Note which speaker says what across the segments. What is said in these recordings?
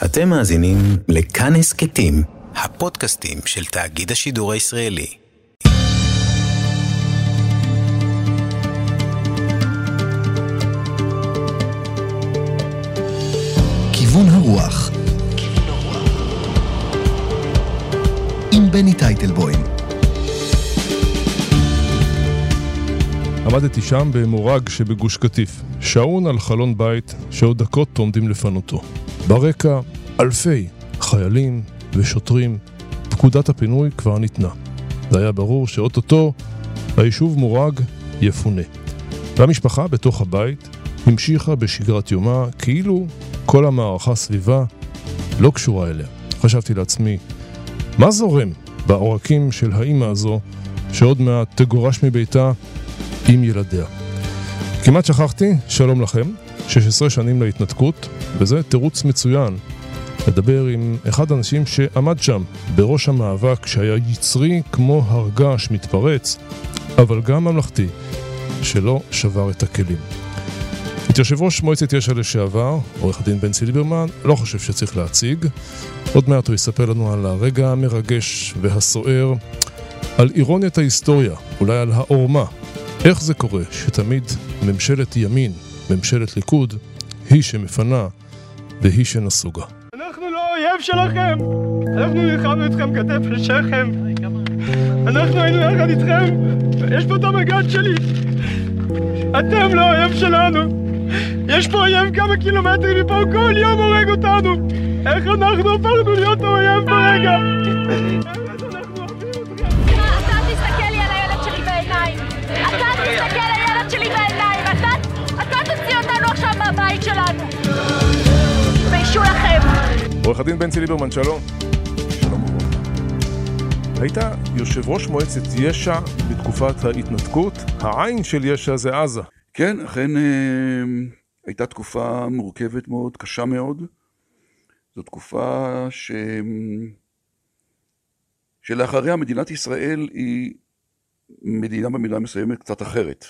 Speaker 1: אתם מאזינים לכאן הסכתים, הפודקאסטים של תאגיד השידור הישראלי.
Speaker 2: כיוון הרוח עם בני טייטלבוים
Speaker 3: עמדתי שם במורג שבגוש קטיף, שעון על חלון בית שעוד דקות עומדים לפנותו. ברקע אלפי חיילים ושוטרים. פקודת הפינוי כבר ניתנה. זה היה ברור שאו-טו-טו היישוב מורג יפונה. והמשפחה בתוך הבית המשיכה בשגרת יומה כאילו כל המערכה סביבה לא קשורה אליה. חשבתי לעצמי, מה זורם בעורקים של האימא הזו שעוד מעט תגורש מביתה עם ילדיה? כמעט שכחתי, שלום לכם, 16 שנים להתנתקות, וזה תירוץ מצוין לדבר עם אחד האנשים שעמד שם בראש המאבק שהיה יצרי כמו הרגש מתפרץ, אבל גם ממלכתי, שלא שבר את הכלים. את יושב ראש מועצת יש"ע לשעבר, עורך הדין בנצי ליברמן, לא חושב שצריך להציג. עוד מעט הוא יספר לנו על הרגע המרגש והסוער, על אירוניית ההיסטוריה, אולי על העורמה. איך זה קורה שתמיד ממשלת ימין, ממשלת ליכוד, היא שמפנה והיא שנסוגה.
Speaker 4: אנחנו לא האויב שלכם! אנחנו נלחמנו איתכם כתף לשכם! אנחנו היינו יחד איתכם! יש פה את המג"ד שלי! אתם לא האויב שלנו! יש פה אויב כמה קילומטרים מפה, כל יום הורג אותנו! איך אנחנו הפכנו להיות האויב ברגע?
Speaker 5: מהבית שלנו! תתביישו לכם!
Speaker 3: עורך הדין בנצי ליברמן, שלום. שלום וברכה. היית יושב ראש מועצת יש"ע בתקופת ההתנתקות, העין של יש"ע זה עזה.
Speaker 6: כן, אכן אה, הייתה תקופה מורכבת מאוד, קשה מאוד. זו תקופה ש... שלאחריה מדינת ישראל היא מדינה במילה מסוימת קצת אחרת.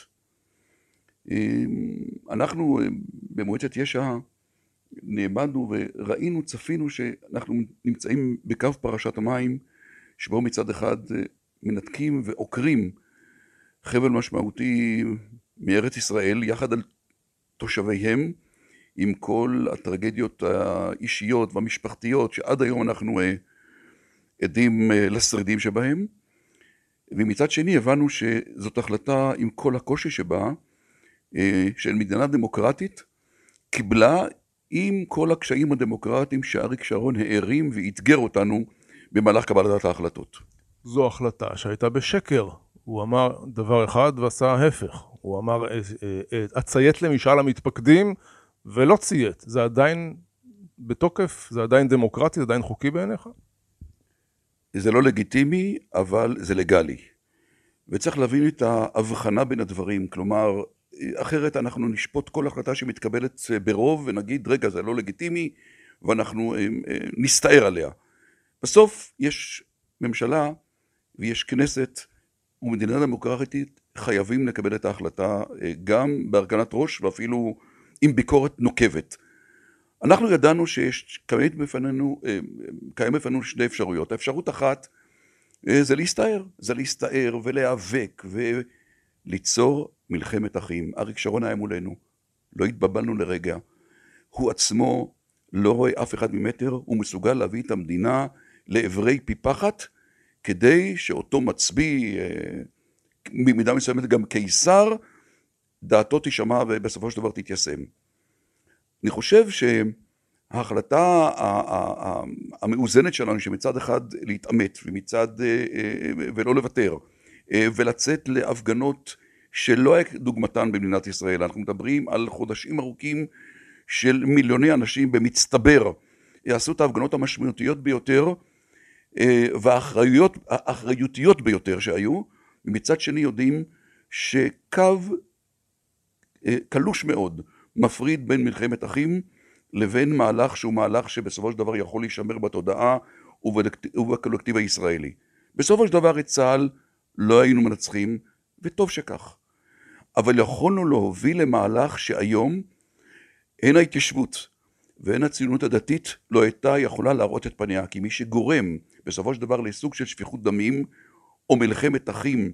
Speaker 6: אנחנו אה, במועצת יש"ע נעמדנו וראינו, צפינו שאנחנו נמצאים בקו פרשת המים, שבו מצד אחד אה, מנתקים ועוקרים חבל משמעותי מארץ ישראל יחד על תושביהם עם כל הטרגדיות האישיות והמשפחתיות שעד היום אנחנו אה, עדים לשרידים שבהם. ומצד שני הבנו שזאת החלטה עם כל הקושי שבה של מדינה דמוקרטית קיבלה עם כל הקשיים הדמוקרטיים שאריק שרון הערים ואתגר אותנו במהלך קבלת ההחלטות.
Speaker 3: זו החלטה שהייתה בשקר. הוא אמר דבר אחד ועשה ההפך. הוא אמר, אה, אה, אציית למשאל המתפקדים ולא ציית. זה עדיין בתוקף? זה עדיין דמוקרטי? זה עדיין חוקי בעיניך?
Speaker 6: זה לא לגיטימי, אבל זה לגלי. וצריך להבין את ההבחנה בין הדברים, כלומר, אחרת אנחנו נשפוט כל החלטה שמתקבלת ברוב ונגיד, רגע, זה לא לגיטימי, ואנחנו אה, נסתער עליה. בסוף יש ממשלה ויש כנסת ומדינה דמוקרטית חייבים לקבל את ההחלטה אה, גם בהרכנת ראש ואפילו עם ביקורת נוקבת. אנחנו ידענו שיש, קיימת בפנינו, אה, קיימת בפנינו שתי אפשרויות. האפשרות אחת אה, זה להסתער, זה להסתער ולהיאבק וליצור מלחמת אחים. אריק שרון היה מולנו, לא התבלבלנו לרגע. הוא עצמו לא רואה אף אחד ממטר, הוא מסוגל להביא את המדינה לעברי פי פחת כדי שאותו מצביא במידה מסוימת גם קיסר, דעתו תישמע ובסופו של דבר תתיישם. אני חושב שההחלטה המאוזנת שלנו שמצד אחד להתעמת ומצד אה, אה, ולא לוותר אה, ולצאת להפגנות שלא היה דוגמתן במדינת ישראל, אנחנו מדברים על חודשים ארוכים של מיליוני אנשים במצטבר יעשו את ההפגנות המשמעותיות ביותר והאחריותיות ביותר שהיו ומצד שני יודעים שקו אה, קלוש מאוד מפריד בין מלחמת אחים לבין מהלך שהוא מהלך שבסופו של דבר יכול להישמר בתודעה ובקולקטיב הישראלי. בסופו של דבר את צה"ל לא היינו מנצחים, וטוב שכך. אבל יכולנו להוביל למהלך שהיום הן ההתיישבות ואין הציונות הדתית לא הייתה יכולה להראות את פניה, כי מי שגורם בסופו של דבר לסוג של שפיכות דמים או מלחמת אחים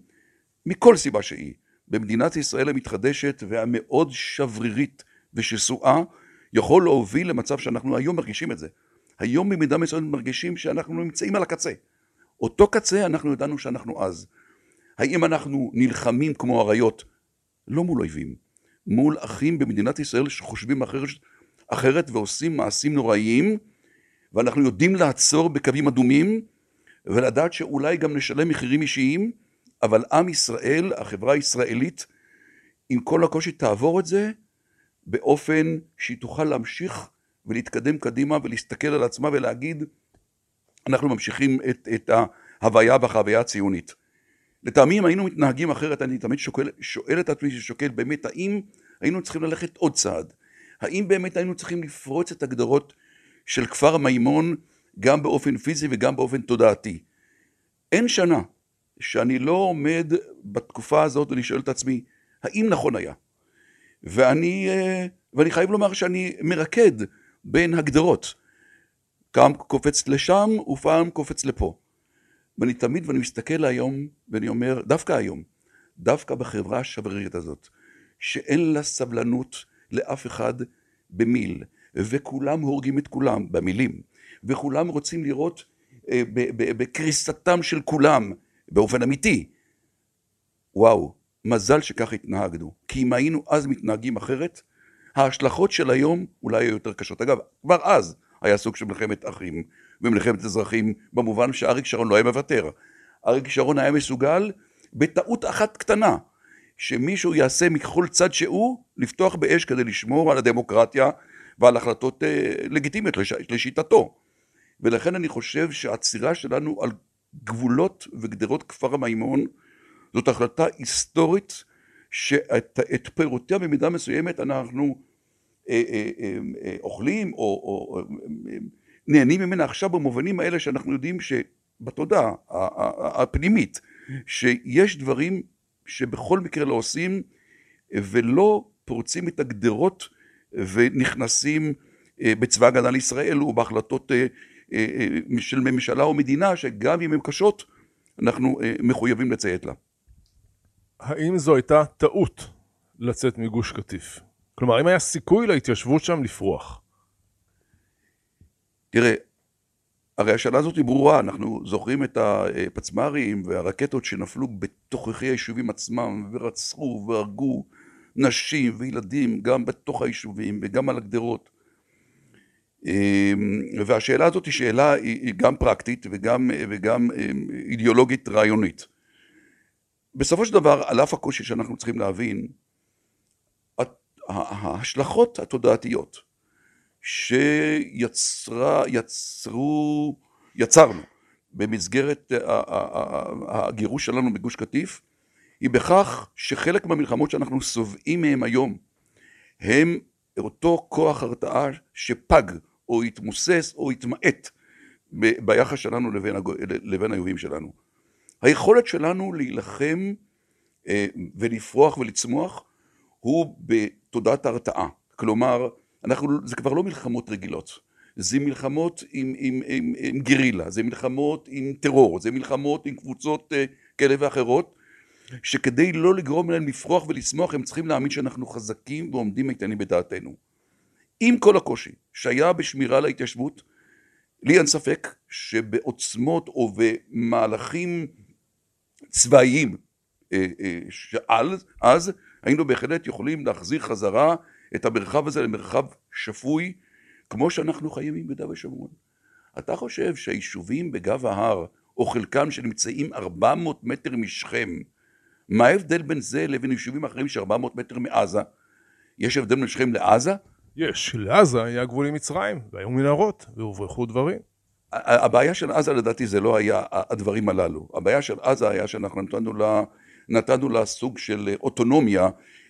Speaker 6: מכל סיבה שהיא, במדינת ישראל המתחדשת והמאוד שברירית ושסועה, יכול להוביל למצב שאנחנו היום מרגישים את זה. היום במידה מסוימת מרגישים שאנחנו נמצאים על הקצה. אותו קצה אנחנו ידענו שאנחנו אז. האם אנחנו נלחמים כמו אריות? לא מול אויבים, מול אחים במדינת ישראל שחושבים אחרת, אחרת ועושים מעשים נוראיים, ואנחנו יודעים לעצור בקווים אדומים, ולדעת שאולי גם נשלם מחירים אישיים, אבל עם ישראל, החברה הישראלית, עם כל הקושי תעבור את זה באופן שהיא תוכל להמשיך ולהתקדם קדימה ולהסתכל על עצמה ולהגיד אנחנו ממשיכים את, את ההוויה והחוויה הציונית. לטעמי אם היינו מתנהגים אחרת אני תמיד שוקל, שואל את עצמי ששוקל באמת האם היינו צריכים ללכת עוד צעד? האם באמת היינו צריכים לפרוץ את הגדרות של כפר מימון גם באופן פיזי וגם באופן תודעתי? אין שנה שאני לא עומד בתקופה הזאת ואני שואל את עצמי האם נכון היה? ואני, אה, ואני חייב לומר שאני מרקד בין הגדרות. פעם קופץ לשם ופעם קופץ לפה ואני תמיד, ואני מסתכל היום, ואני אומר, דווקא היום, דווקא בחברה השברירית הזאת, שאין לה סבלנות לאף אחד במיל, וכולם הורגים את כולם במילים, וכולם רוצים לראות אה, בקריסתם של כולם, באופן אמיתי. וואו, מזל שכך התנהגנו, כי אם היינו אז מתנהגים אחרת, ההשלכות של היום אולי היו יותר קשות. אגב, כבר אז היה סוג של מלחמת אחים, במלחמת אזרחים, במובן שאריק שרון לא היה מוותר. אריק שרון היה מסוגל, בטעות אחת קטנה, שמישהו יעשה מכל צד שהוא, לפתוח באש כדי לשמור על הדמוקרטיה ועל החלטות אה, לגיטימיות לש, לשיטתו. ולכן אני חושב שהעצירה שלנו על גבולות וגדרות כפר המימון זאת החלטה היסטורית שאת פירותיה במידה מסוימת אנחנו אה, אה, אה, אוכלים או, או נהנים ממנה עכשיו במובנים האלה שאנחנו יודעים שבתודעה הפנימית שיש דברים שבכל מקרה לא עושים ולא פורצים את הגדרות ונכנסים בצבא הגנה לישראל ובהחלטות של ממשלה או מדינה שגם אם הן קשות אנחנו מחויבים לציית לה.
Speaker 3: האם זו הייתה טעות לצאת מגוש קטיף? כלומר, האם היה סיכוי להתיישבות שם לפרוח?
Speaker 6: תראה, הרי השאלה הזאת היא ברורה, אנחנו זוכרים את הפצמ"רים והרקטות שנפלו בתוככי היישובים עצמם ורצחו והרגו נשים וילדים גם בתוך היישובים וגם על הגדרות. אמ, והשאלה הזאת היא שאלה היא גם פרקטית וגם, וגם אמ, אידיאולוגית רעיונית. בסופו של דבר, על אף הקושי שאנחנו צריכים להבין, ההשלכות התודעתיות שיצרו, יצרנו במסגרת הגירוש שלנו בגוש קטיף, היא בכך שחלק מהמלחמות שאנחנו סובעים מהם היום הם אותו כוח הרתעה שפג או התמוסס או התמעט ביחס שלנו לבין, לבין האיומים שלנו. היכולת שלנו להילחם אה, ולפרוח ולצמוח הוא בתודעת הרתעה. כלומר, אנחנו, זה כבר לא מלחמות רגילות, זה מלחמות עם, עם, עם, עם גרילה, זה מלחמות עם טרור, זה מלחמות עם קבוצות uh, כאלה ואחרות, שכדי לא לגרום להם לפרוח ולשמוח הם צריכים להאמין שאנחנו חזקים ועומדים איתנים בדעתנו. עם כל הקושי שהיה בשמירה להתיישבות, לי אין ספק שבעוצמות או במהלכים צבאיים אה, אה, שאז, אז היינו בהחלט יכולים להחזיר חזרה את המרחב הזה למרחב שפוי, כמו שאנחנו חיים עם ביהודה ושומרון. אתה חושב שהיישובים בגב ההר, או חלקם שנמצאים 400 מטר משכם, מה ההבדל בין זה לבין יישובים אחרים ש 400 מטר מעזה? יש הבדל בין שכם לעזה?
Speaker 3: יש, לעזה היה גבול עם מצרים, והיו מנהרות, והוברחו דברים.
Speaker 6: הבעיה של עזה לדעתי זה לא היה הדברים הללו, הבעיה של עזה היה שאנחנו נתנו לה, נתנו לה סוג של אוטונומיה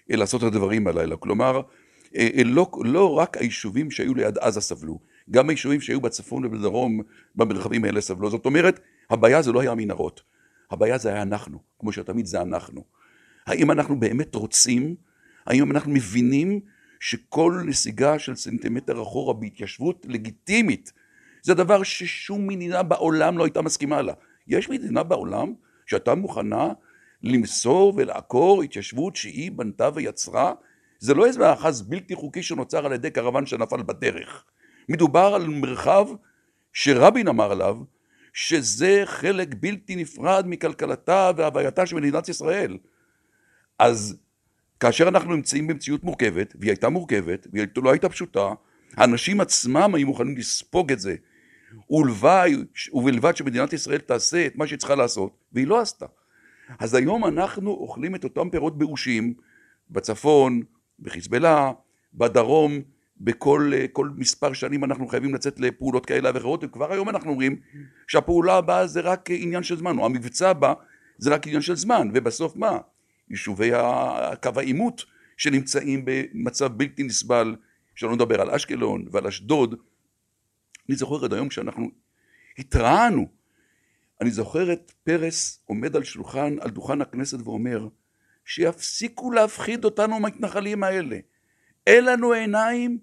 Speaker 6: לעשות את הדברים הלילה, כלומר אה, אה, לא, לא רק היישובים שהיו ליד עזה סבלו, גם היישובים שהיו בצפון ובדרום במרחבים האלה סבלו. זאת אומרת, הבעיה זה לא היה המנהרות, הבעיה זה היה אנחנו, כמו שתמיד זה אנחנו. האם אנחנו באמת רוצים, האם אנחנו מבינים שכל נסיגה של סנטימטר אחורה בהתיישבות לגיטימית. זה דבר ששום מדינה בעולם לא הייתה מסכימה לה. יש מדינה בעולם שהייתה מוכנה למסור ולעקור התיישבות שהיא בנתה ויצרה? זה לא איזה מאחז בלתי חוקי שנוצר על ידי קרוון שנפל בדרך. מדובר על מרחב שרבין אמר עליו שזה חלק בלתי נפרד מכלכלתה והווייתה של מדינת ישראל. אז כאשר אנחנו נמצאים במציאות מורכבת, והיא הייתה מורכבת, והיא לא הייתה פשוטה, האנשים עצמם היו מוכנים לספוג את זה, ולוואי, ובלבד שמדינת ישראל תעשה את מה שהיא צריכה לעשות, והיא לא עשתה. אז היום אנחנו אוכלים את אותם פירות באושים, בצפון, בחיזבאללה, בדרום, בכל מספר שנים אנחנו חייבים לצאת לפעולות כאלה ואחרות, וכבר היום אנחנו אומרים שהפעולה הבאה זה רק עניין של זמן, או המבצע הבא זה רק עניין של זמן, ובסוף מה? יישובי קו העימות שנמצאים במצב בלתי נסבל, שלא נדבר על אשקלון ועל אשדוד. אני זוכר עד היום כשאנחנו התרענו, אני זוכר את פרס עומד על שולחן, על דוכן הכנסת ואומר שיפסיקו להפחיד אותנו מהמתנחלים האלה. אין לנו עיניים,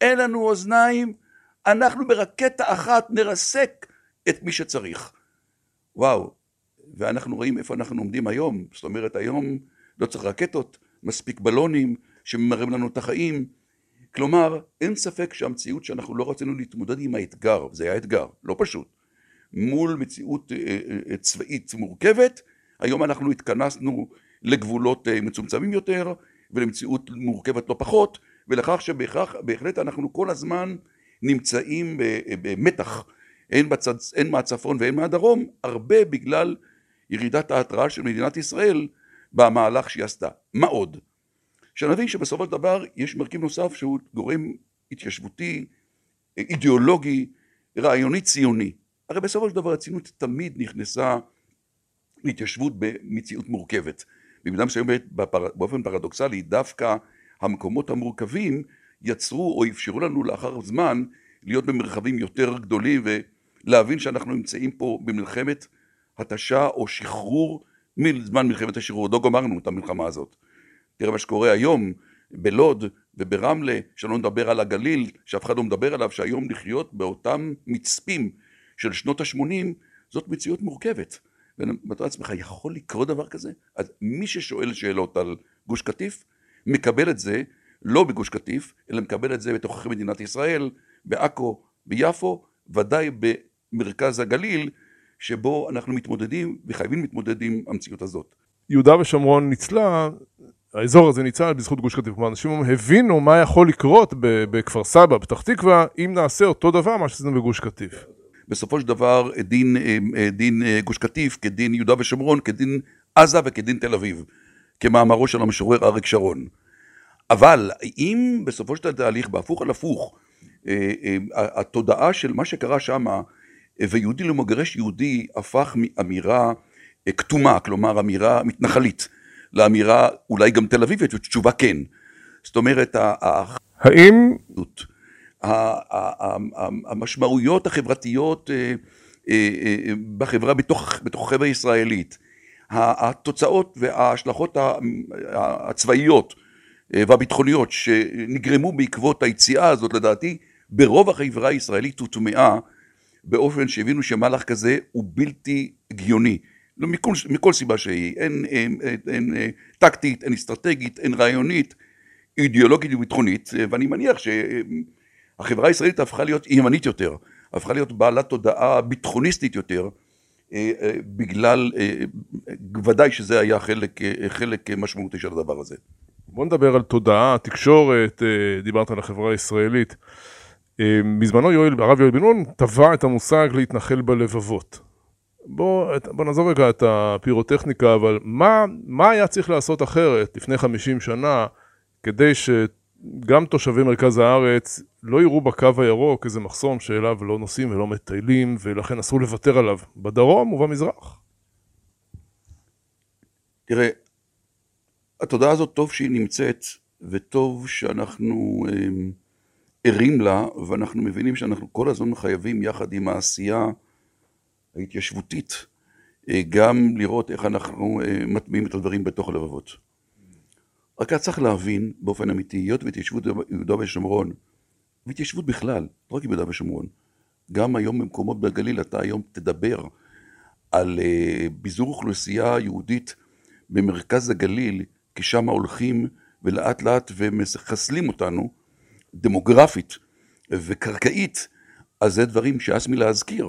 Speaker 6: אין לנו אוזניים, אנחנו ברקטה אחת נרסק את מי שצריך. וואו, ואנחנו רואים איפה אנחנו עומדים היום, זאת אומרת היום לא צריך רקטות, מספיק בלונים שממררים לנו את החיים, כלומר אין ספק שהמציאות שאנחנו לא רצינו להתמודד עם האתגר, זה היה אתגר, לא פשוט, מול מציאות אה, אה, צבאית מורכבת, היום אנחנו התכנסנו לגבולות אה, מצומצמים יותר ולמציאות מורכבת לא פחות ולכך שבהחלט אנחנו כל הזמן נמצאים במתח הן, בצד, הן מהצפון והן מהדרום הרבה בגלל ירידת ההתראה של מדינת ישראל במהלך שהיא עשתה. מה עוד? שנבין שבסופו של דבר יש מרכיב נוסף שהוא גורם התיישבותי, אידיאולוגי, רעיוני ציוני. הרי בסופו של דבר הציונות תמיד נכנסה להתיישבות במציאות מורכבת. במידה מסוימת באופן פרדוקסלי דווקא המקומות המורכבים יצרו או אפשרו לנו לאחר זמן להיות במרחבים יותר גדולים ולהבין שאנחנו נמצאים פה במלחמת התשה או שחרור מזמן מלחמת השחרור, עוד לא גמרנו את המלחמה הזאת. תראה מה שקורה היום בלוד וברמלה, שלא נדבר על הגליל, שאף אחד לא מדבר עליו, שהיום לחיות באותם מצפים של שנות ה-80, זאת מציאות מורכבת. ואתה לעצמך, יכול לקרות דבר כזה? אז מי ששואל שאלות על גוש קטיף, מקבל את זה לא בגוש קטיף, אלא מקבל את זה בתוככי מדינת ישראל, בעכו, ביפו, ודאי במרכז הגליל, שבו אנחנו מתמודדים וחייבים להתמודד עם המציאות הזאת.
Speaker 3: יהודה ושומרון ניצלה, האזור הזה ניצל בזכות גוש קטיף. כלומר, אנשים הבינו מה יכול לקרות בכפר סבא, פתח תקווה, אם נעשה אותו דבר מה שעשינו בגוש קטיף.
Speaker 6: בסופו של דבר דין, דין גוש קטיף כדין יהודה ושומרון, כדין עזה וכדין תל אביב, כמאמרו של המשורר אריק שרון. אבל אם בסופו של תהליך, בהפוך על הפוך, אה, אה, התודעה של מה שקרה שמה ויהודי לא מגרש יהודי הפך מאמירה אה, כתומה, כלומר אמירה מתנחלית, לאמירה אולי גם תל אביבית, ותשובה כן. זאת אומרת,
Speaker 3: האם...
Speaker 6: המשמעויות החברתיות אה, אה, בחברה, בתוך, בתוך החברה הישראלית, התוצאות וההשלכות הצבאיות והביטחוניות שנגרמו בעקבות היציאה הזאת, לדעתי, ברוב החברה הישראלית הוטמעה באופן שהבינו שמהלך כזה הוא בלתי הגיוני. לא, מכל, מכל סיבה שהיא, אין, אין, אין, אין אין טקטית, אין אסטרטגית, אין רעיונית, אידיאולוגית וביטחונית, ואני מניח שהחברה הישראלית הפכה להיות ימנית יותר, הפכה להיות בעלת תודעה ביטחוניסטית יותר, אה, אה, בגלל, אה, ודאי שזה היה חלק, חלק משמעותי של הדבר הזה.
Speaker 3: בוא נדבר על תודעה, תקשורת, דיברת על החברה הישראלית. בזמנו יואל, הרב יואל בן נון טבע את המושג להתנחל בלבבות. בוא, בוא נעזוב רגע את הפירוטכניקה, אבל מה, מה היה צריך לעשות אחרת לפני 50 שנה כדי שגם תושבי מרכז הארץ לא יראו בקו הירוק איזה מחסום שאליו לא נוסעים ולא מטיילים ולכן אסור לוותר עליו בדרום ובמזרח?
Speaker 6: תראה, התודעה הזאת טוב שהיא נמצאת וטוב שאנחנו... אה, ערים לה, ואנחנו מבינים שאנחנו כל הזמן חייבים יחד עם העשייה ההתיישבותית, אה, גם לראות איך אנחנו אה, מטמיעים את הדברים בתוך הלבבות. רק צריך להבין באופן אמיתי, היות והתיישבות יהודה ושומרון, והתיישבות בכלל, לא רק יהודה ושומרון, גם היום במקומות בגליל, אתה היום תדבר על uh, ביזור אוכלוסייה יהודית במרכז הגליל, כי שם הולכים ולאט לאט ומחסלים אותנו, דמוגרפית וקרקעית, אז זה דברים שהס מלהזכיר.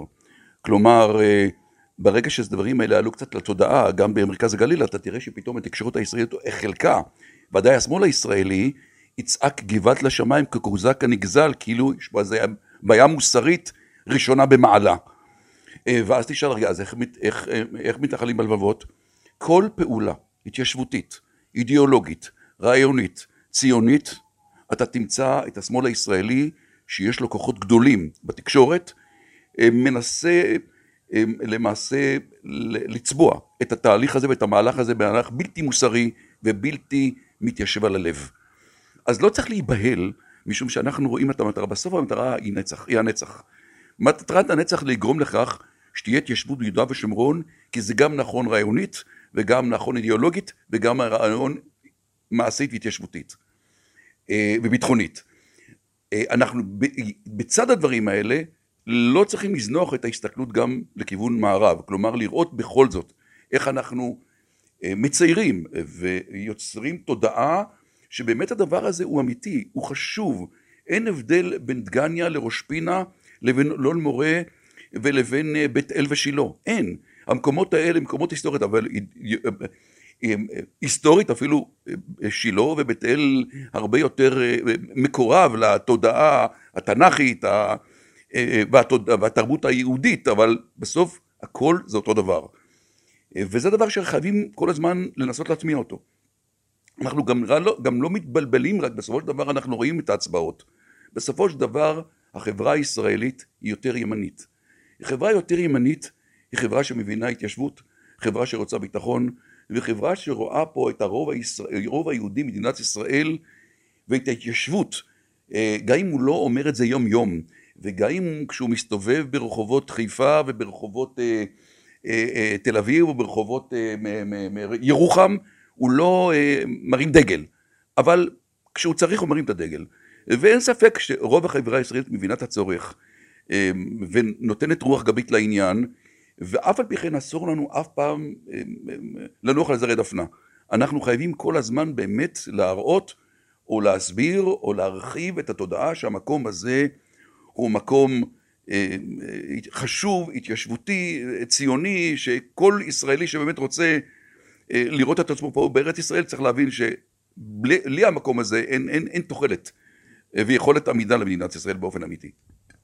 Speaker 6: כלומר, uh, ברגע שהדברים האלה עלו קצת לתודעה, גם במרכז הגליל, אתה תראה שפתאום התקשורת הישראלית, חלקה, ודאי השמאל הישראלי, יצעק גבעת לשמיים כקוזק הנגזל, כאילו יש בזה בעיה מוסרית ראשונה במעלה. אה, ואז תשאל, רגע, אז איך, איך, איך מתנחלים בלבבות? כל פעולה התיישבותית, אידיאולוגית, רעיונית, ציונית, אתה תמצא את השמאל הישראלי, שיש לו כוחות גדולים בתקשורת, אה, מנסה אה, למעשה לצבוע את התהליך הזה ואת המהלך הזה במהלך בלתי מוסרי ובלתי מתיישב על הלב. אז לא צריך להיבהל, משום שאנחנו רואים את המטרה. בסוף המטרה היא נצח, היא הנצח. מטרת הנצח לגרום לכך שתהיה התיישבות ביהודה ושומרון, כי זה גם נכון רעיונית, וגם נכון אידיאולוגית, וגם רעיון מעשית והתיישבותית, אה, וביטחונית. אה, אנחנו בצד הדברים האלה, לא צריכים לזנוח את ההסתכלות גם לכיוון מערב, כלומר לראות בכל זאת איך אנחנו מציירים ויוצרים תודעה שבאמת הדבר הזה הוא אמיתי, הוא חשוב, אין הבדל בין דגניה לראש פינה לבין אלון מורה ולבין אה, בית אל ושילה, אין. המקומות האלה הם מקומות היסטורית, אבל אה, היסטורית אפילו שילה ובית אל הרבה יותר מקורב לתודעה התנ"כית והתרבות היהודית, אבל בסוף הכל זה אותו דבר. וזה דבר שחייבים כל הזמן לנסות להטמיע אותו. אנחנו גם לא, גם לא מתבלבלים, רק בסופו של דבר אנחנו רואים את ההצבעות. בסופו של דבר החברה הישראלית היא יותר ימנית. חברה יותר ימנית היא חברה שמבינה התיישבות, חברה שרוצה ביטחון, וחברה שרואה פה את הרוב, הישראל, הרוב היהודי במדינת ישראל ואת ההתיישבות, אה, גם אם הוא לא אומר את זה יום יום, וגם אם כשהוא מסתובב ברחובות חיפה וברחובות אה, תל אביב או ברחובות אה, ירוחם, הוא לא מרים דגל, אבל כשהוא צריך הוא מרים את הדגל. ואין ספק שרוב החברה הישראלית מבינה את הצורך ונותנת רוח גבית לעניין, ואף על פי כן אסור לנו אף פעם לנוח על זרי דפנה. אנחנו חייבים כל הזמן באמת להראות או להסביר או להרחיב את התודעה שהמקום הזה הוא מקום אה, חשוב, התיישבותי, ציוני, שכל ישראלי שבאמת רוצה אה, לראות את עצמו פה בארץ ישראל צריך להבין שבלי המקום הזה אין, אין, אין תוחלת אה, ויכולת עמידה למדינת ישראל באופן אמיתי.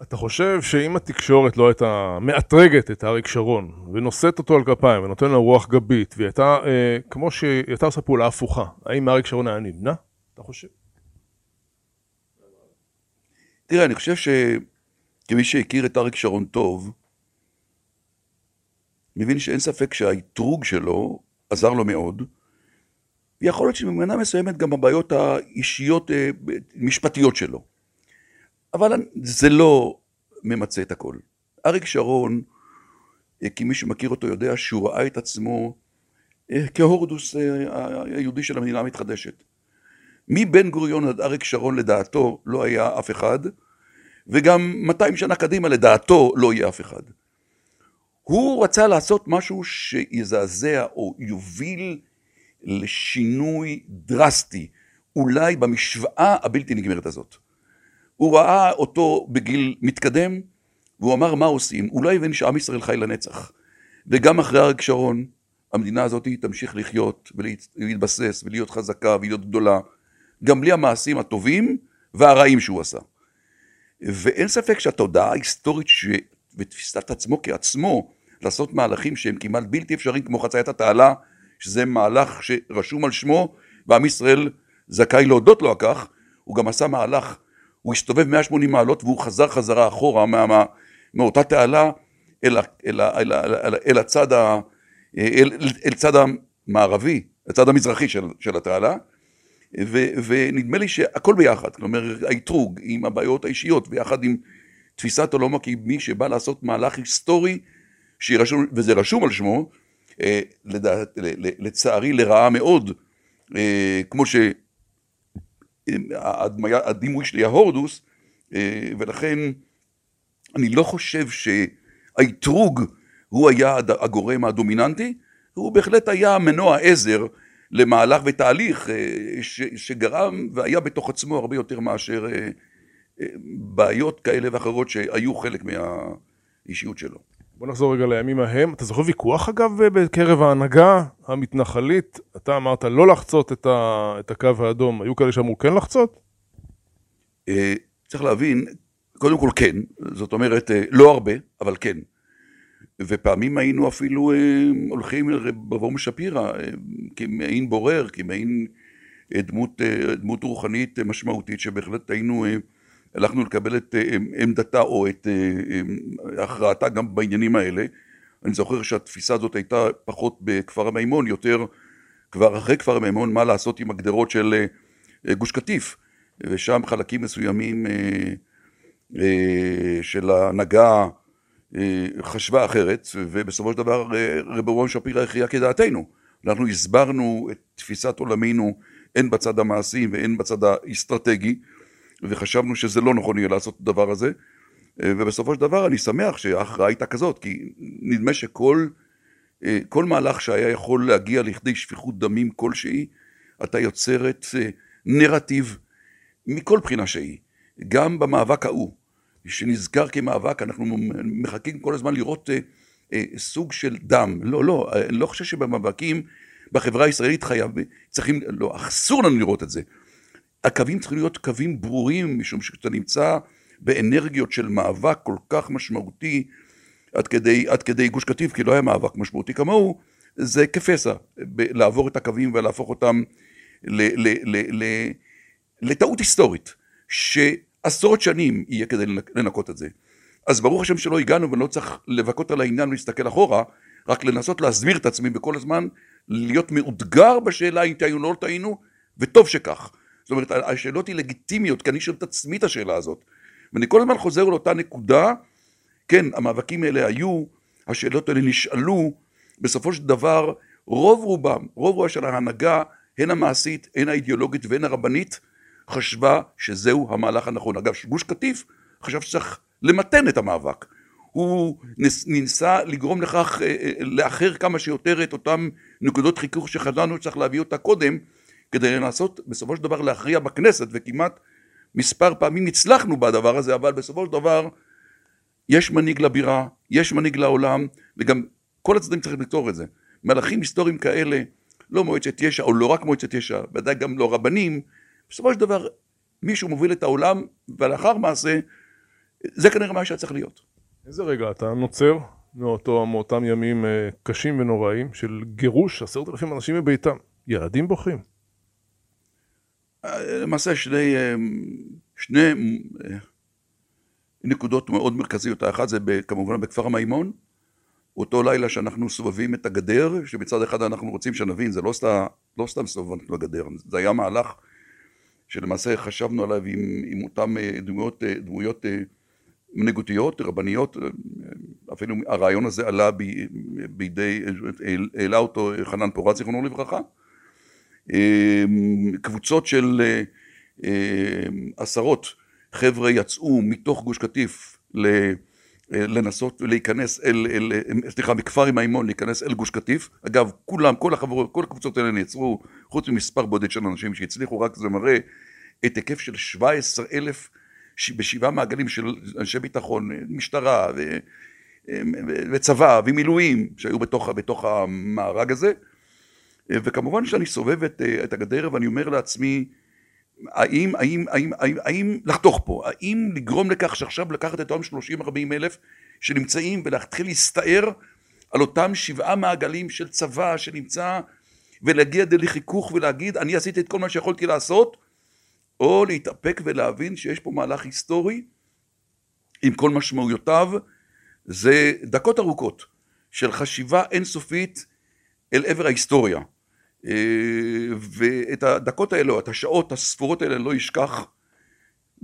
Speaker 3: אתה חושב שאם התקשורת לא הייתה מאתרגת את אריק שרון ונושאת אותו על כפיים ונותן לו רוח גבית והיא הייתה, אה, כמו שהיא הייתה עושה פעולה הפוכה, האם אריק שרון היה נמנע? אתה חושב?
Speaker 6: תראה, אני חושב ש... כמי שהכיר את אריק שרון טוב, מבין שאין ספק שהאתרוג שלו עזר לו מאוד, ויכול להיות שבמדינה מסוימת גם הבעיות האישיות, אה, משפטיות שלו. אבל זה לא ממצה את הכל. אריק שרון, אה, כי מי שמכיר אותו יודע שהוא ראה את עצמו אה, כהורדוס היהודי של המדינה המתחדשת. מבן גוריון עד אריק שרון לדעתו לא היה אף אחד, וגם 200 שנה קדימה לדעתו לא יהיה אף אחד. הוא רצה לעשות משהו שיזעזע או יוביל לשינוי דרסטי, אולי במשוואה הבלתי נגמרת הזאת. הוא ראה אותו בגיל מתקדם, והוא אמר מה עושים, הוא לא הבין שעם ישראל חי לנצח. וגם אחרי אריק שרון, המדינה הזאת תמשיך לחיות ולהתבסס ולהיות חזקה ולהיות גדולה, גם בלי המעשים הטובים והרעים שהוא עשה. ואין ספק שהתודעה ההיסטורית ש... ותפיסת עצמו כעצמו, לעשות מהלכים שהם כמעט בלתי אפשריים כמו חציית התעלה, שזה מהלך שרשום על שמו, ועם ישראל זכאי להודות לו על כך, הוא גם עשה מהלך, הוא הסתובב 180 מעלות והוא חזר חזרה אחורה מה, מה, מאותה תעלה אל, אל, אל, אל, אל, אל הצד, ה, אל, אל צד המערבי, הצד המזרחי של, של התעלה, ו, ונדמה לי שהכל ביחד, כלומר האתרוג עם הבעיות האישיות ויחד עם תפיסת עולמו כמי שבא לעשות מהלך היסטורי שירשום, וזה רשום על שמו, אה, לדע, לצערי לרעה מאוד, אה, כמו ש... הדמיה, הדימוי שלי ההורדוס, אה, ולכן אני לא חושב שהאתרוג הוא היה הגורם הדומיננטי, הוא בהחלט היה מנוע עזר למהלך ותהליך אה, ש, שגרם והיה בתוך עצמו הרבה יותר מאשר אה, בעיות כאלה ואחרות שהיו חלק מהאישיות שלו.
Speaker 3: בוא נחזור רגע לימים ההם. אתה זוכר ויכוח אגב בקרב ההנהגה המתנחלית? אתה אמרת לא לחצות את, ה... את הקו האדום, היו כאלה שאמרו כן לחצות?
Speaker 6: אה, צריך להבין, קודם כל כן, זאת אומרת לא הרבה, אבל כן. ופעמים היינו אפילו אה, הולכים אל רב אברום שפירא כמעין בורר, כמעין דמות, דמות רוחנית משמעותית שבהחלט היינו הלכנו לקבל את אה, עמדתה או את אה, אה, הכרעתה גם בעניינים האלה. אני זוכר שהתפיסה הזאת הייתה פחות בכפר המימון, יותר כבר אחרי כפר המימון, מה לעשות עם הגדרות של גוש קטיף. ושם חלקים מסוימים של ההנהגה חשבה אחרת, ובסופו של דבר רב אברהם שפירא הכריע כדעתנו. אנחנו הסברנו את תפיסת עולמנו הן בצד המעשי והן בצד האסטרטגי, וחשבנו שזה לא נכון יהיה לעשות את הדבר הזה, אה, ובסופו של דבר אני שמח שההכרעה הייתה כזאת, כי נדמה שכל אה, כל מהלך שהיה יכול להגיע לכדי שפיכות דמים כלשהי, אתה יוצר את אה, נרטיב מכל בחינה שהיא, גם במאבק ההוא, שנזכר כמאבק, אנחנו מחכים כל הזמן לראות סוג של דם, לא, לא, אני לא חושב שבמאבקים בחברה הישראלית חייב, צריכים, לא, אסור לנו לראות את זה. הקווים צריכים להיות קווים ברורים, משום שאתה נמצא באנרגיות של מאבק כל כך משמעותי עד כדי, עד כדי גוש קטיף, כי לא היה מאבק משמעותי כמוהו, זה כפסע, לעבור את הקווים ולהפוך אותם ל, ל, ל, ל, לטעות היסטורית, שעשרות שנים יהיה כדי לנקות את זה. אז ברוך השם שלא הגענו ואני לא צריך לבכות על העניין ולהסתכל אחורה, רק לנסות להסביר את עצמי וכל הזמן להיות מאותגר בשאלה אם טעינו או לא טעינו, וטוב שכך. זאת אומרת, השאלות היא לגיטימיות, כי אני שואל את עצמי את השאלה הזאת. ואני כל הזמן חוזר לאותה נקודה, כן, המאבקים האלה היו, השאלות האלה נשאלו, בסופו של דבר, רוב רובם, רוב רובה של ההנהגה, הן המעשית, הן האידיאולוגית והן הרבנית, חשבה שזהו המהלך הנכון. אגב, גוש קטיף חשב שצריך למתן את המאבק. הוא ניסה לגרום לכך, אה, אה, לאחר כמה שיותר את אותן נקודות חיכוך שחזרנו שצריך להביא אותה קודם, כדי לנסות בסופו של דבר להכריע בכנסת, וכמעט מספר פעמים הצלחנו בדבר הזה, אבל בסופו של דבר יש מנהיג לבירה, יש מנהיג לעולם, וגם כל הצדדים צריכים לפתור את זה. מהלכים היסטוריים כאלה, לא מועצת יש"ע, או לא רק מועצת יש"ע, ודאי גם לא רבנים, בסופו של דבר מישהו מוביל את העולם, ולאחר מעשה, זה כנראה מה שהיה צריך להיות.
Speaker 3: איזה רגע אתה נוצר מאותו, מאותם ימים אה, קשים ונוראים של גירוש עשרת אלפים אנשים מביתם? ילדים בוכים.
Speaker 6: למעשה שני, שני נקודות מאוד מרכזיות, האחת זה כמובן בכפר המימון, אותו לילה שאנחנו סובבים את הגדר, שמצד אחד אנחנו רוצים שנבין, זה לא, סתם, לא סתם סובבנו את הגדר, זה היה מהלך שלמעשה חשבנו עליו עם, עם אותן דמויות, דמויות מנהיגותיות, רבניות, אפילו הרעיון הזה עלה ב, בידי, העלה אותו חנן פורת זיכרונו לברכה, קבוצות של אה, עשרות חבר'ה יצאו מתוך גוש קטיף אה, לנסות להיכנס אל, אל, סליחה, מכפר עם מימון להיכנס אל גוש קטיף. אגב, כולם, כל החברות, כל הקבוצות האלה נעצרו, חוץ ממספר בודד של אנשים שהצליחו, רק זה מראה את היקף של 17 אלף בשבעה מעגלים של אנשי ביטחון, משטרה ו, וצבא ומילואים שהיו בתוך, בתוך המארג הזה. וכמובן שאני סובב את, אה, את הגדר ואני אומר לעצמי, האם, האם, האם, האם, האם לחתוך פה, האם לגרום לכך שעכשיו לקחת את אותם 30-40 אלף שנמצאים ולהתחיל להסתער על אותם שבעה מעגלים של צבא שנמצא ולהגיע לחיכוך ולהגיד אני עשיתי את כל מה שיכולתי לעשות או להתאפק ולהבין שיש פה מהלך היסטורי עם כל משמעויותיו. זה דקות ארוכות של חשיבה אינסופית אל עבר ההיסטוריה ואת הדקות האלה, או את השעות הספורות האלה לא אשכח.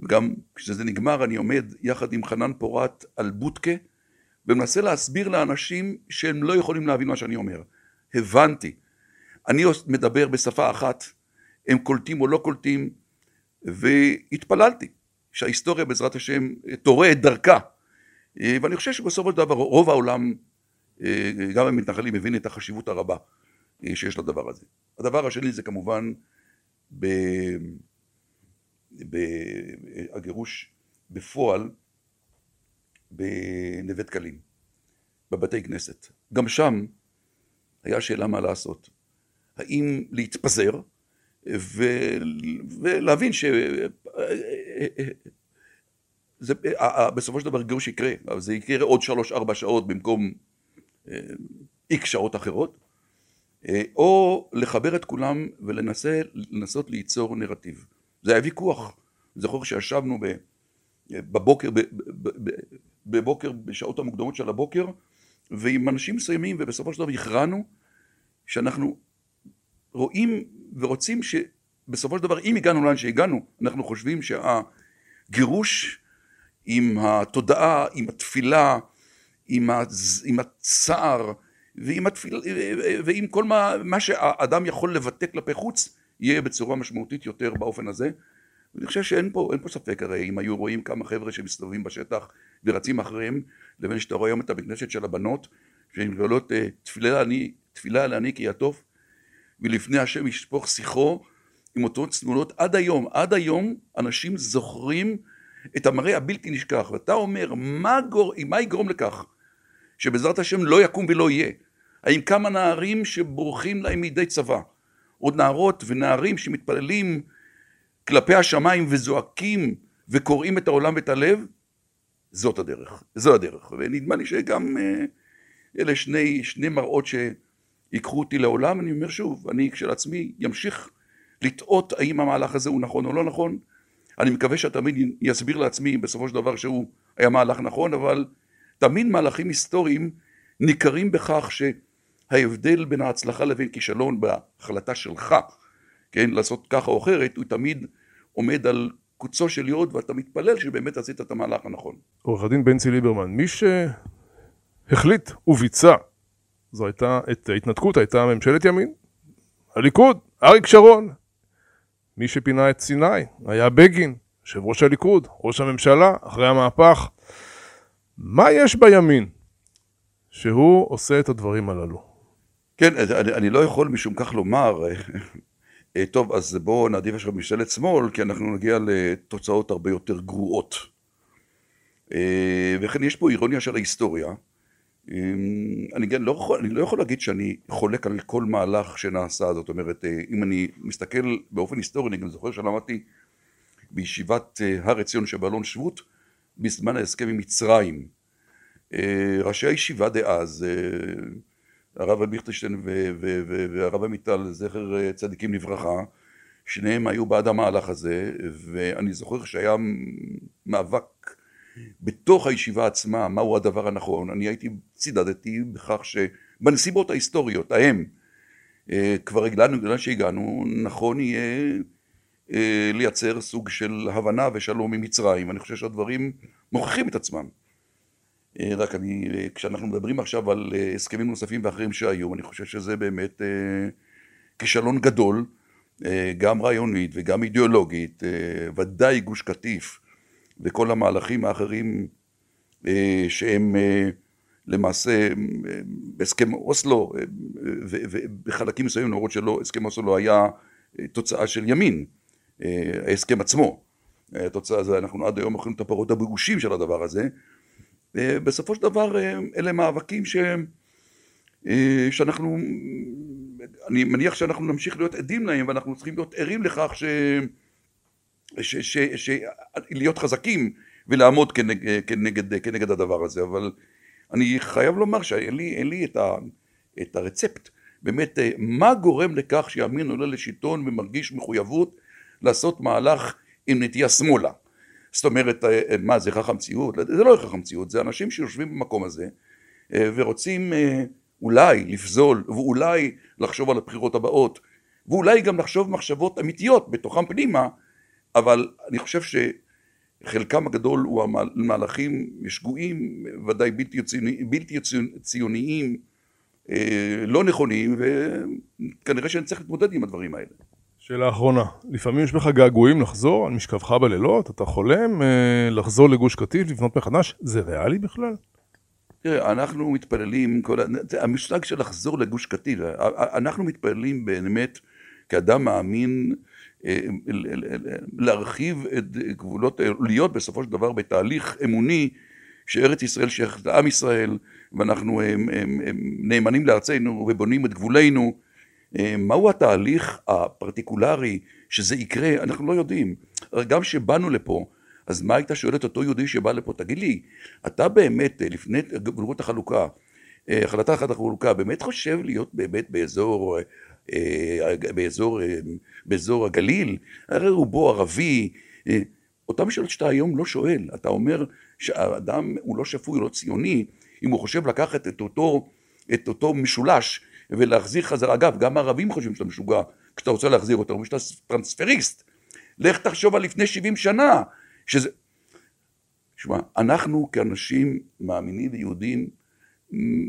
Speaker 6: גם כשזה נגמר אני עומד יחד עם חנן פורת על בוטקה ומנסה להסביר לאנשים שהם לא יכולים להבין מה שאני אומר. הבנתי. אני מדבר בשפה אחת, הם קולטים או לא קולטים, והתפללתי שההיסטוריה בעזרת השם תורה את דרכה. אה, ואני חושב שבסופו של דבר רוב העולם, אה, גם המתנחלים, מבין את החשיבות הרבה אה, שיש לדבר הזה. הדבר השני זה כמובן בגירוש בפועל בנווה דקלים, בבתי כנסת. גם שם היה שאלה מה לעשות. האם להתפזר ו... ולהבין ש... זה, בסופו של דבר גירוש יקרה, אבל זה יקרה עוד שלוש-ארבע שעות במקום איקס שעות אחרות, או לחבר את כולם ולנסות ליצור נרטיב. זה היה ויכוח, זוכר שישבנו בבוקר, בבוקר, בשעות המוקדמות של הבוקר, ועם אנשים מסוימים, ובסופו של דבר הכרענו שאנחנו רואים ורוצים שבסופו של דבר, אם הגענו לאן שהגענו, אנחנו חושבים שהגירוש עם התודעה, עם התפילה, עם הצער, ועם, התפיל, ועם כל מה, מה שהאדם יכול לבטא כלפי חוץ, יהיה בצורה משמעותית יותר באופן הזה. ואני חושב שאין פה, פה ספק הרי, אם היו רואים כמה חבר'ה שמסתובבים בשטח ורצים אחריהם, לבין שאתה רואה היום את הבית של הבנות, שהן גדולות אה, תפילה אני, תפילה לעני כי יטוף, ולפני השם ישפוך שיחו עם אותות צנונות. עד היום, עד היום אנשים זוכרים את המראה הבלתי נשכח, ואתה אומר, מה, גור... מה יגרום לכך שבעזרת השם לא יקום ולא יהיה? האם כמה נערים שבורחים להם מידי צבא, עוד נערות ונערים שמתפללים כלפי השמיים וזועקים וקוראים את העולם ואת הלב, זאת הדרך, זו הדרך. ונדמה לי שגם אה, אלה שני, שני מראות שיקחו אותי לעולם, אני אומר שוב, אני כשלעצמי ימשיך לטעות האם המהלך הזה הוא נכון או לא נכון. אני מקווה שתמיד יסביר לעצמי בסופו של דבר שהוא היה מהלך נכון, אבל תמיד מהלכים היסטוריים ניכרים בכך שההבדל בין ההצלחה לבין כישלון בהחלטה שלך, כן, לעשות ככה או אחרת, הוא תמיד עומד על קוצו של יוד ואתה מתפלל שבאמת עשית את המהלך הנכון.
Speaker 3: עורך הדין בנצי ליברמן, מי שהחליט וביצע זו הייתה, את ההתנתקות הייתה ממשלת ימין, הליכוד, אריק שרון. מי שפינה את סיני היה בגין, יושב ראש הליכוד, ראש הממשלה, אחרי המהפך. מה יש בימין שהוא עושה את הדברים הללו?
Speaker 6: כן, אני, אני לא יכול משום כך לומר, אה, טוב, אז בואו נעדיף עכשיו ממשלת שמאל, כי אנחנו נגיע לתוצאות הרבה יותר גרועות. אה, וכן יש פה אירוניה של ההיסטוריה. אה, אני, לא אני לא יכול להגיד שאני חולק על כל מהלך שנעשה, זאת אומרת, אם אני מסתכל באופן היסטורי, אני גם זוכר שלמדתי בישיבת הר עציון שבאלון שבות, בזמן ההסכם עם מצרים. ראשי הישיבה דאז, הרב ליכטנשטיין והרב עמיטל, זכר צדיקים לברכה, שניהם היו בעד המהלך הזה, ואני זוכר שהיה מאבק בתוך הישיבה עצמה, מהו הדבר הנכון. אני הייתי, צידדתי בכך שבנסיבות ההיסטוריות, ההם, אה, כבר הגענו, בגלל שהגענו, נכון יהיה אה, לייצר סוג של הבנה ושלום עם מצרים. אני חושב שהדברים מוכיחים את עצמם. אה, רק אני, אה, כשאנחנו מדברים עכשיו על אה, הסכמים נוספים ואחרים שהיו, אני חושב שזה באמת כישלון גדול, גם רעיונית וגם אידיאולוגית, ודאי גוש קטיף וכל המהלכים האחרים שהם למעשה בהסכם אוסלו ובחלקים מסוימים למרות שלא, הסכם אוסלו לא היה תוצאה של ימין, ההסכם עצמו, התוצאה הזו, אנחנו עד היום אוכלים את הפרות הבאושים של הדבר הזה. בסופו של דבר אה, אלה מאבקים ש... אה, שאנחנו, אני מניח שאנחנו נמשיך להיות עדים להם ואנחנו צריכים להיות ערים לכך ש... ש... ש... ש... להיות חזקים ולעמוד כנגד, כנגד, כנגד הדבר הזה, אבל אני חייב לומר שאין לי, לי את, ה... את הרצפט, באמת, אה, מה גורם לכך שימין עולה לשלטון ומרגיש מחויבות לעשות מהלך עם נטייה שמאלה? זאת אומרת, אה, אה, מה זה הכרח המציאות? זה לא הכרח המציאות, זה אנשים שיושבים במקום הזה אה, ורוצים אולי לפזול ואולי לחשוב על הבחירות הבאות ואולי גם לחשוב מחשבות אמיתיות בתוכם פנימה, אבל אני חושב שחלקם הגדול הוא המהלכים שגויים, ודאי בלתי, ציוני, בלתי ציוניים, לא נכונים, וכנראה שנצטרך להתמודד עם הדברים האלה.
Speaker 3: שאלה אחרונה, לפעמים יש בך געגועים לחזור על משכבך בלילות, אתה חולם אה, לחזור לגוש קטיף, לבנות מחדש, זה ריאלי בכלל?
Speaker 6: תראה, אנחנו מתפללים, כל... המושג של לחזור לגוש קטיף, אנחנו מתפללים באמת כאדם מאמין אה, להרחיב את גבולות, להיות בסופו של דבר בתהליך אמוני שארץ ישראל שייכת לעם ישראל ואנחנו הם, הם, הם נאמנים לארצנו ובונים את גבולנו. אה, מהו התהליך הפרטיקולרי שזה יקרה, אנחנו לא יודעים. גם כשבאנו לפה, אז מה היית שואל את אותו יהודי שבא לפה, תגיד לי, אתה באמת, אה, לפני גבולות החלוקה, אה, החלטה אחת החלוקה, באמת חושב להיות באמת באזור, באזור, באזור הגליל? הרי רובו ערבי. אותם שאלות שאתה היום לא שואל, אתה אומר שהאדם הוא לא שפוי, הוא לא ציוני, אם הוא חושב לקחת את אותו, את אותו משולש ולהחזיר חזרה, אגב, גם הערבים חושבים שאתה משוגע כשאתה רוצה להחזיר אותו, אומרים שאתה טרנספריסט. לך תחשוב על לפני 70 שנה, שזה... שמע, אנחנו כאנשים מאמינים ויהודים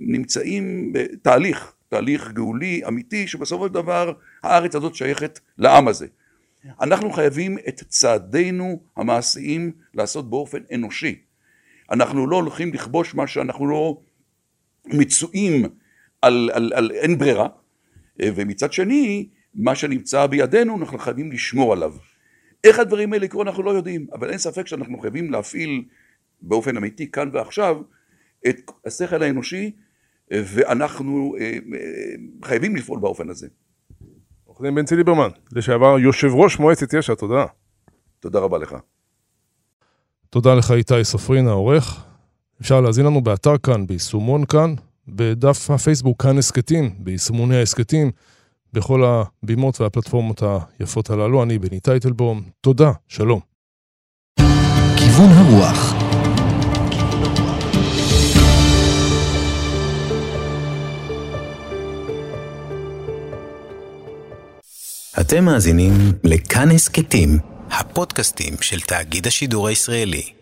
Speaker 6: נמצאים בתהליך, תהליך גאולי אמיתי, שבסופו של דבר הארץ הזאת שייכת לעם הזה. אנחנו חייבים את צעדינו המעשיים לעשות באופן אנושי. אנחנו לא הולכים לכבוש מה שאנחנו לא מצויים על, על, על אין ברירה, ומצד שני, מה שנמצא בידינו אנחנו חייבים לשמור עליו. איך הדברים האלה יקרו אנחנו לא יודעים, אבל אין ספק שאנחנו חייבים להפעיל באופן אמיתי כאן ועכשיו את השכל האנושי, ואנחנו אה, אה, חייבים לפעול באופן הזה.
Speaker 3: עורך דין בנצי ליברמן, לשעבר יושב ראש מועצת יש"ע, תודה.
Speaker 6: תודה רבה לך.
Speaker 3: תודה לך איתי סופרין העורך. אפשר להזין לנו באתר כאן, ביישומון כאן, בדף הפייסבוק כאן הסכתים, ביישומוני ההסכתים, בכל הבימות והפלטפורמות היפות הללו. אני בני טייטלבום, תודה, שלום.
Speaker 2: כיוון הרוח
Speaker 1: אתם מאזינים לכאן הסכתים, הפודקאסטים של תאגיד השידור הישראלי.